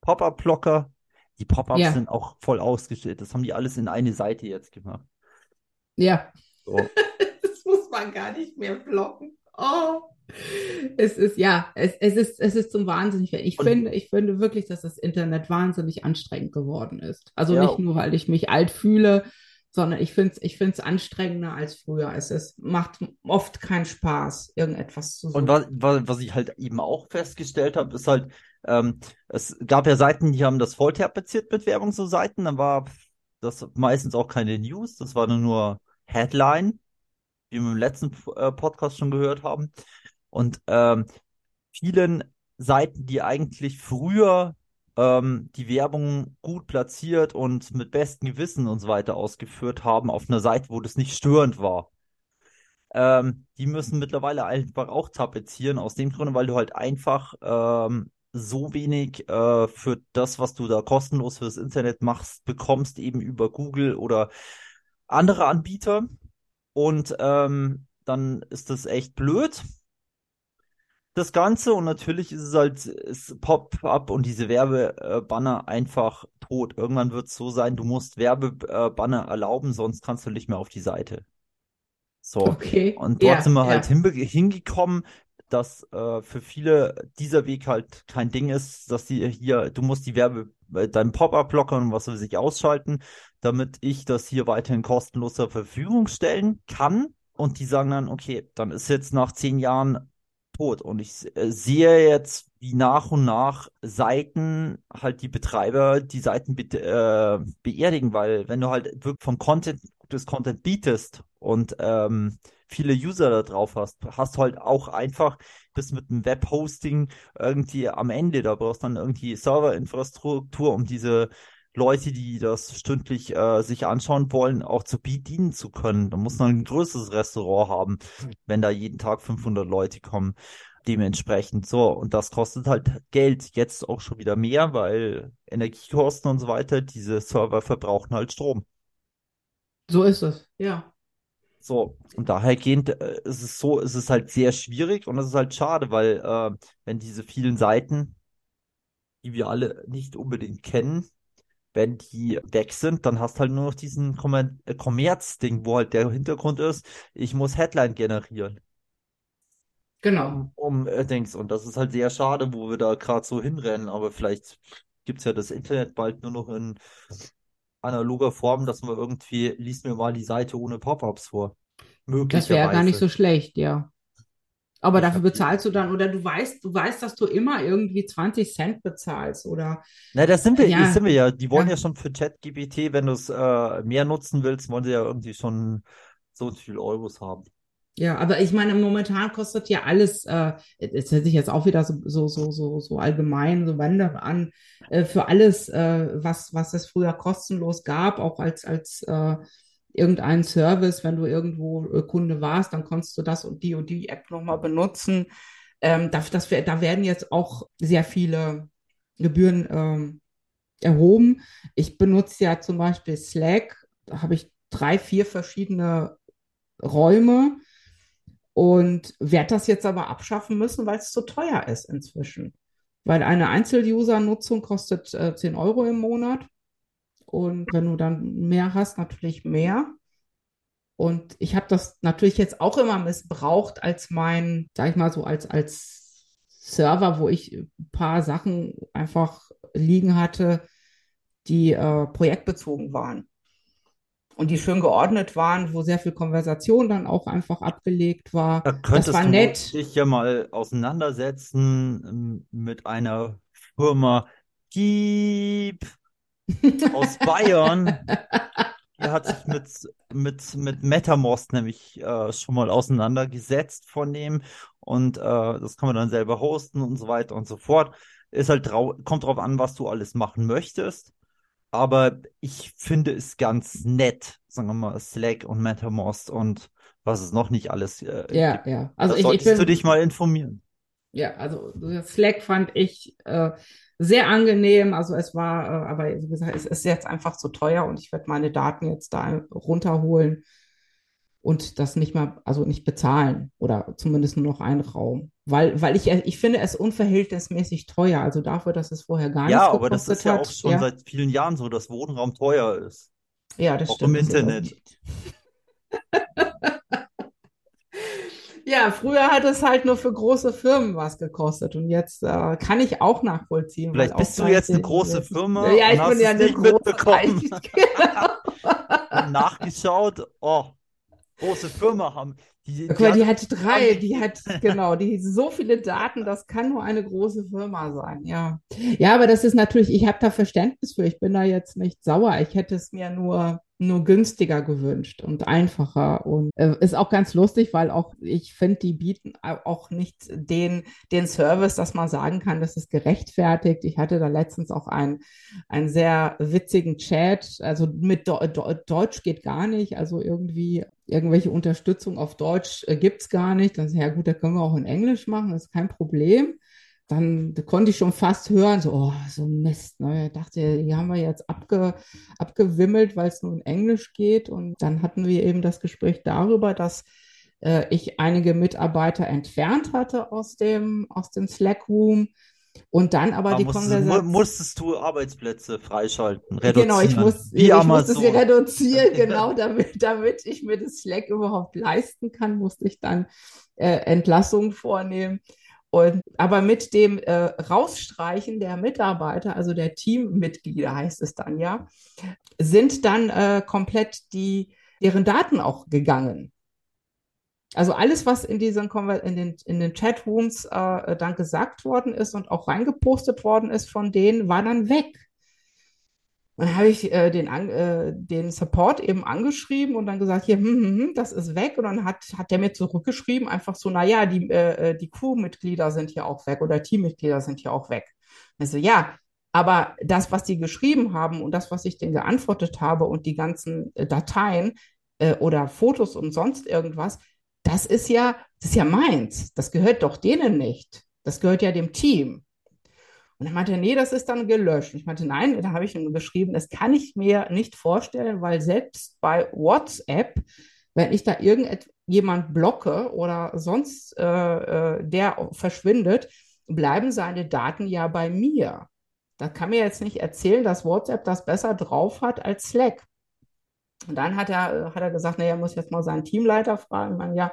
Pop-up-Blocker. Die Pop-ups Ja. sind auch voll ausgestellt. Das haben die alles in eine Seite jetzt gemacht. Ja. So. Das muss man gar nicht mehr blocken. Oh. Es ist, ja, es, es ist, es ist zum Wahnsinn. Ich, ich Und- finde, ich finde wirklich, dass das Internet wahnsinnig anstrengend geworden ist. Also Ja. nicht nur, weil ich mich alt fühle, sondern ich finde es, ich finde es anstrengender als früher. Es ist, macht oft keinen Spaß, irgendetwas zu Und suchen. was, was, was ich halt eben auch festgestellt habe, ist halt, ähm, es gab ja Seiten, die haben das voll tapeziert mit Werbung, so Seiten, dann war das meistens auch keine News, das war nur Headline, wie wir im letzten äh, Podcast schon gehört haben. Und ähm, vielen Seiten, die eigentlich früher ähm, die Werbung gut platziert und mit bestem Gewissen und so weiter ausgeführt haben, auf einer Seite, wo das nicht störend war. Ähm, die müssen mittlerweile einfach auch tapezieren, aus dem Grunde, weil du halt einfach ähm, so wenig äh, für das, was du da kostenlos fürs Internet machst, bekommst, eben über Google oder andere Anbieter. Und ähm, dann ist das echt blöd, das Ganze. Und natürlich ist es halt, ist Pop-up und diese Werbebanner einfach tot. Irgendwann wird es so sein, du musst Werbebanner erlauben, sonst kannst du nicht mehr auf die Seite. So. Okay. Und dort Ja, sind wir ja. halt hingekommen, dass äh, für viele dieser Weg halt kein Ding ist, dass die hier, du musst die Werbe, äh, deinen Pop-up-Blocker und was weiß ich ausschalten, damit ich das hier weiterhin kostenlos zur Verfügung stellen kann. Und die sagen dann, okay, dann ist jetzt nach zehn Jahren tot. Und ich äh, sehe jetzt, wie nach und nach Seiten halt die Betreiber die Seiten be äh, beerdigen, weil wenn du halt wirklich vom Content gutes Content bietest und ähm, viele User da drauf hast, hast du halt auch einfach bis mit dem Webhosting irgendwie am Ende. Da brauchst du dann irgendwie Serverinfrastruktur, um diese Leute, die das stündlich äh, sich anschauen wollen, auch zu bedienen zu können. Da muss man ein größeres Restaurant haben, wenn da jeden Tag 500 Leute kommen. Dementsprechend so. Und das kostet halt Geld. Jetzt auch schon wieder mehr, weil Energiekosten und so weiter, diese Server verbrauchen halt Strom. So ist es. Ja. So, und dahergehend äh, ist es so, ist es halt sehr schwierig und es ist halt schade, weil äh, wenn diese vielen Seiten, die wir alle nicht unbedingt kennen, wenn die weg sind, dann hast halt nur noch diesen äh, Kommerz-Ding, wo halt der Hintergrund ist, ich muss Headline generieren, Genau. um, äh, Dings. Und das ist halt sehr schade, wo wir da gerade so hinrennen, aber vielleicht gibt's ja das Internet bald nur noch in analoger Form, dass man irgendwie, liest mir mal die Seite ohne Pop-ups vor. Das wäre gar nicht Möglicherweise. so schlecht, ja. Aber dafür bezahlst du dann, oder du weißt, du weißt, dass du immer irgendwie 20 Cent bezahlst, oder Na, das sind wir, Ja. das sind wir ja. Die wollen Ja. ja schon für ChatGPT, wenn du es äh, mehr nutzen willst, wollen sie ja irgendwie schon so viel Euros haben. ja, aber ich meine, momentan kostet ja alles, äh, es hört sich jetzt auch wieder so, so, so, so, so allgemein, so Wände an, äh, für alles, äh, was, was es früher kostenlos gab, auch als, als äh, irgendein Service, wenn du irgendwo äh, Kunde warst, dann konntest du das und die und die App nochmal benutzen. Ähm, da, das, da werden jetzt auch sehr viele Gebühren ähm, erhoben. Ich benutze ja zum Beispiel Slack, da habe ich drei, vier verschiedene Räume und werde das jetzt aber abschaffen müssen, weil es zu teuer ist inzwischen. Weil eine Einzel-User-Nutzung kostet äh, 10 Euro im Monat und wenn du dann mehr hast, natürlich mehr. Und ich habe das natürlich jetzt auch immer missbraucht als mein, sag ich mal so, als, als Server, wo ich ein paar Sachen einfach liegen hatte, die äh, projektbezogen waren und die schön geordnet waren, wo sehr viel Konversation dann auch einfach abgelegt war. Da Das könntest war du nett. dich ja mal auseinandersetzen ähm, mit einer Firma Piep aus Bayern. die hat sich mit, mit, mit MetaMost nämlich äh, schon mal auseinandergesetzt von dem und äh, das kann man dann selber hosten und so weiter und so fort. Ist halt kommt drauf an, was du alles machen möchtest. Aber ich finde es ganz nett, sagen wir mal, Slack und MetaMost und was es noch nicht alles äh, Ja, gibt. ja. Also Da ich, ich solltest du bin, dich mal informieren. ja, also Slack fand ich äh, sehr angenehm. Also es war, äh, aber wie gesagt, es ist jetzt einfach zu teuer und ich werde meine Daten jetzt da runterholen und das nicht mal, also nicht bezahlen oder zumindest nur noch einen Raum. Weil, weil ich, ich finde es unverhältnismäßig teuer. Also dafür, dass es vorher gar Ja, nichts aber das ist gekostet ja hat. auch schon Ja, seit vielen Jahren so, dass Wohnraum teuer ist. ja, das Auch im stimmt. Internet. Ja, früher hat es halt nur für große Firmen was gekostet und jetzt äh, kann ich auch nachvollziehen, Vielleicht bist du jetzt eine große jetzt- Firma Ja, ich bin ja eine nicht große mitbekommen. Genau. Und nachgeschaut, oh, große Firma haben. Die, Guck mal, die hat- hat drei, die hat, genau, die so viele Daten, das kann nur eine große Firma sein, ja. Ja, aber das ist natürlich, ich habe da Verständnis für, ich bin da jetzt nicht sauer, ich hätte es mir nur, nur günstiger gewünscht und einfacher und äh, ist auch ganz lustig, weil auch, ich finde, die bieten au- auch nicht den, den Service, dass man sagen kann, das ist gerechtfertigt. Ich hatte da letztens auch einen, einen sehr witzigen Chat, also mit Deu- Deu- Deutsch geht gar nicht, also irgendwie irgendwelche Unterstützung auf Deutsch äh, gibt's gar nicht. Dann, ja gut, da können wir auch in Englisch machen, das ist kein Problem. Dann da konnte ich schon fast hören, so, oh, so Mist. Ne? Ich dachte, die haben wir jetzt abge, abgewimmelt, weil es nur in Englisch geht. Und dann hatten wir eben das Gespräch darüber, dass äh, ich einige Mitarbeiter entfernt hatte aus dem, aus dem Slack-Room. Und dann aber da die musstest, mu Konversation. musstest du Arbeitsplätze freischalten, Genau, ich reduzieren. muss, ich musste sie reduzieren, genau, damit, damit ich mir das Slack überhaupt leisten kann, musste ich dann äh, Entlassungen vornehmen. Und, aber mit dem äh, Rausstreichen der Mitarbeiter, also der Teammitglieder heißt es dann ja, sind dann äh, komplett die, deren Daten auch gegangen. Also alles, was in diesen in den, in den Chatrooms äh, dann gesagt worden ist und auch reingepostet worden ist von denen, war dann weg. Dann habe ich äh, den, äh, den Support eben angeschrieben und dann gesagt, hier, hm, hm, hm, das ist weg. Und dann hat, hat der mir zurückgeschrieben, einfach so, naja, die, äh, äh, die Crewmitglieder sind hier auch weg oder Teammitglieder sind hier auch weg. Also ja, aber das, was die geschrieben haben und das, was ich denen geantwortet habe und die ganzen äh, Dateien äh, oder Fotos und sonst irgendwas, das ist ja, das ist ja meins. Das gehört doch denen nicht. Das gehört ja dem Team. Und er meinte, nee, das ist dann gelöscht. Ich meinte, nein, da habe ich ihm geschrieben, das kann ich mir nicht vorstellen, weil selbst bei WhatsApp, wenn ich da irgendjemand blocke oder sonst äh, äh, der verschwindet, bleiben seine Daten ja bei mir. Da kann mir jetzt nicht erzählen, dass WhatsApp das besser drauf hat als Slack. Und dann hat er, hat er gesagt, naja, er muss jetzt mal seinen Teamleiter fragen. Ich meine, ja,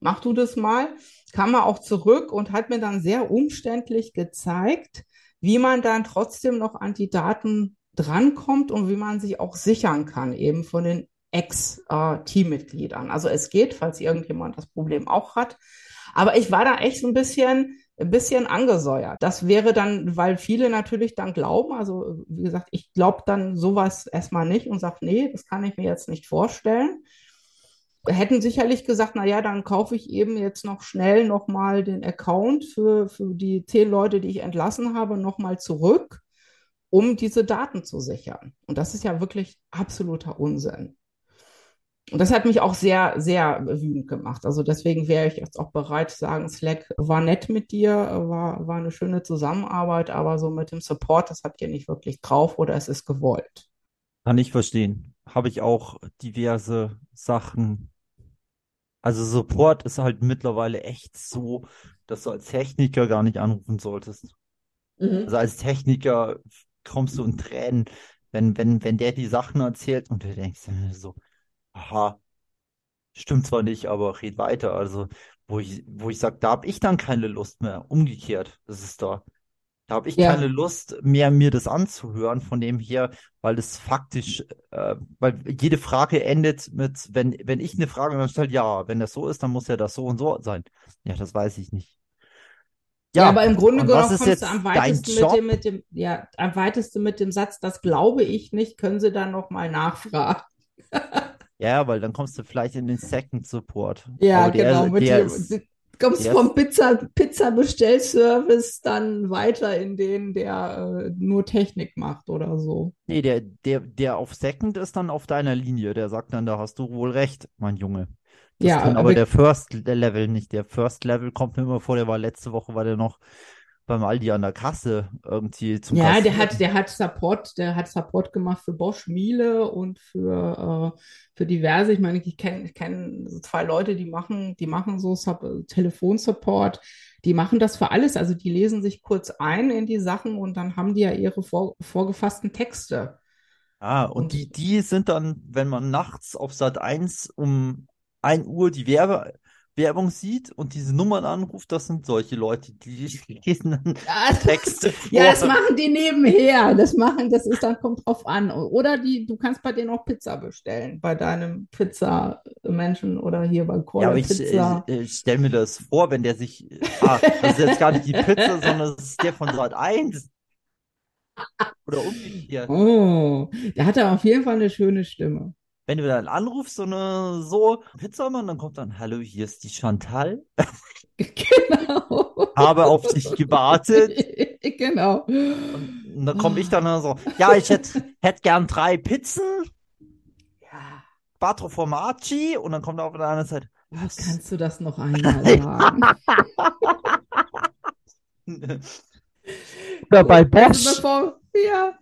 mach du das mal. Kam er auch zurück und hat mir dann sehr umständlich gezeigt, wie man dann trotzdem noch an die Daten drankommt und wie man sich auch sichern kann, eben von den Ex-Teammitgliedern. Also es geht, falls irgendjemand das Problem auch hat. Aber ich war da echt so ein bisschen, ein bisschen angesäuert. Das wäre dann, weil viele natürlich dann glauben, also wie gesagt, ich glaube dann sowas erstmal nicht und sage, nee, das kann ich mir jetzt nicht vorstellen. Hätten sicherlich gesagt, na ja, dann kaufe ich eben jetzt noch schnell nochmal den Account für, für die zehn Leute, die ich entlassen habe, nochmal zurück, um diese Daten zu sichern. Und das ist ja wirklich absoluter Unsinn. Und das hat mich auch sehr, sehr wütend gemacht. Also deswegen wäre ich jetzt auch bereit zu sagen, Slack war nett mit dir, war, war eine schöne Zusammenarbeit, aber so mit dem Support, das habt ihr nicht wirklich drauf oder es ist gewollt. Kann ich verstehen. Habe ich auch diverse Sachen. Also Support ist halt mittlerweile echt so, dass du als Techniker gar nicht anrufen solltest. Mhm. Also als Techniker kommst du in Tränen, wenn, wenn, wenn der die Sachen erzählt und du denkst so, aha, stimmt zwar nicht, aber red weiter. Also, wo ich, wo ich sage, da habe ich dann keine Lust mehr. Umgekehrt, das ist da. Da habe ich Ja. keine Lust mehr, mir das anzuhören, von dem her, weil es faktisch, äh, weil jede Frage endet mit, wenn, wenn ich eine Frage dann stelle, ja, wenn das so ist, dann muss ja das so und so sein. Ja, das weiß ich nicht. Ja, aber im Grunde und genommen kommst jetzt du am weitesten mit dem, mit dem, ja, am weitesten mit dem Satz, das glaube ich nicht, können Sie dann nochmal nachfragen. Ja, weil dann kommst du vielleicht in den Second Support. Ja, der, genau. Mit der dem, kommst der vom ist, Pizza, Pizza-Bestellservice dann weiter in den, der äh, nur Technik macht oder so. nee, der, der, der auf Second ist dann auf deiner Linie. Der sagt dann, da hast du wohl recht, mein Junge. Das Ja, aber der First Level nicht. Der First Level kommt mir immer vor, der war letzte Woche, war der noch beim Aldi an der Kasse irgendwie zum ja, der Kassieren. hat, der hat Support, der hat Support gemacht für Bosch Miele und für, äh, für diverse. Ich meine, ich kenne ich kenn zwei Leute, die machen, die machen so Sup Telefonsupport. Die machen das für alles. Also die lesen sich kurz ein in die Sachen und dann haben die ja ihre vor, vorgefassten Texte. Ah, und Und die, die sind dann, wenn man nachts auf Sat 1 um 1 Uhr die Werbe, Werbung sieht und diese Nummern anruft, das sind solche Leute, die lesen dann ja, Texte Ja, das vor. machen die nebenher. Das machen, das ist dann, kommt drauf an. Oder die, du kannst bei denen auch Pizza bestellen, bei deinem Pizza-Menschen oder hier bei Ja, Corner aber ich Pizza. äh, äh, stell mir das vor, wenn der sich, ah, das ist jetzt gar nicht die Pizza, sondern das ist der von Sat 1 oder umgekehrt. Oh, der hat aber auf jeden Fall eine schöne Stimme. Wenn du dann anrufst, so eine, so, Pizzamann, dann kommt dann, hallo, hier ist die Chantal, Genau. habe auf dich gewartet. Genau. Und, und dann komme ich dann so, ja, ich hätte hätt gern drei Pizzen, Ja, Quattro Formaggi, und dann kommt er auf der anderen Seite, was? kannst du das noch einmal sagen? Oder bei Bosch. ja.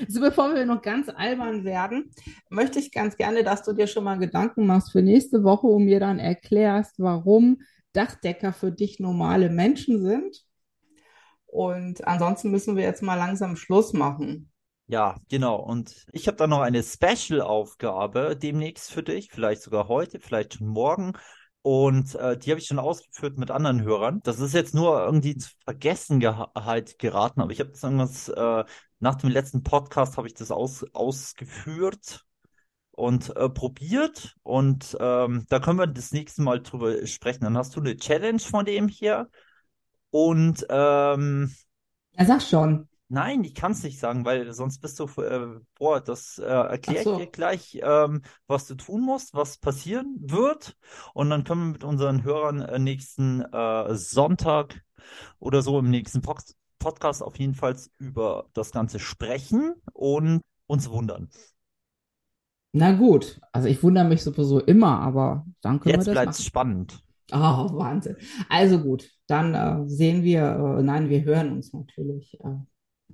Also bevor wir noch ganz albern werden, möchte ich ganz gerne, dass du dir schon mal Gedanken machst für nächste Woche und mir dann erklärst, warum Dachdecker für dich normale Menschen sind. Und ansonsten müssen wir jetzt mal langsam Schluss machen. Ja, genau. Und ich habe dann noch eine Special-Aufgabe demnächst für dich, vielleicht sogar heute, vielleicht schon morgen. Und äh, die habe ich schon ausgeführt mit anderen Hörern. Das ist jetzt nur irgendwie zu vergessen geha halt geraten, aber ich habe das irgendwas, äh, nach dem letzten Podcast habe ich das aus ausgeführt und äh, probiert. Und ähm, da können wir das nächste Mal drüber sprechen. Dann hast du eine Challenge von dem hier. Und ähm, Ja, sag schon. Nein, ich kann es nicht sagen, weil sonst bist du, äh, boah, das äh, erkläre Ach ich dir so. gleich, ähm, was du tun musst, was passieren wird. Und dann können wir mit unseren Hörern äh, nächsten äh, Sonntag oder so im nächsten Pox- Podcast auf jeden Fall über das Ganze sprechen und uns wundern. Na gut, also ich wundere mich sowieso immer, aber wir Jetzt bleibt's machen. spannend. Oh, Wahnsinn. Also gut, dann äh, sehen wir, äh, nein, wir hören uns natürlich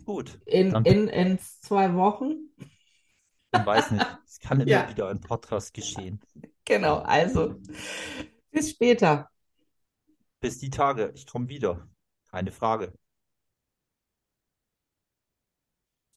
Gut, in, in, in zwei Wochen. dann weiß nicht. Es kann immer Ja, wieder im Podcast geschehen. genau. Also, bis später. Bis die Tage. Ich komme wieder. Keine Frage.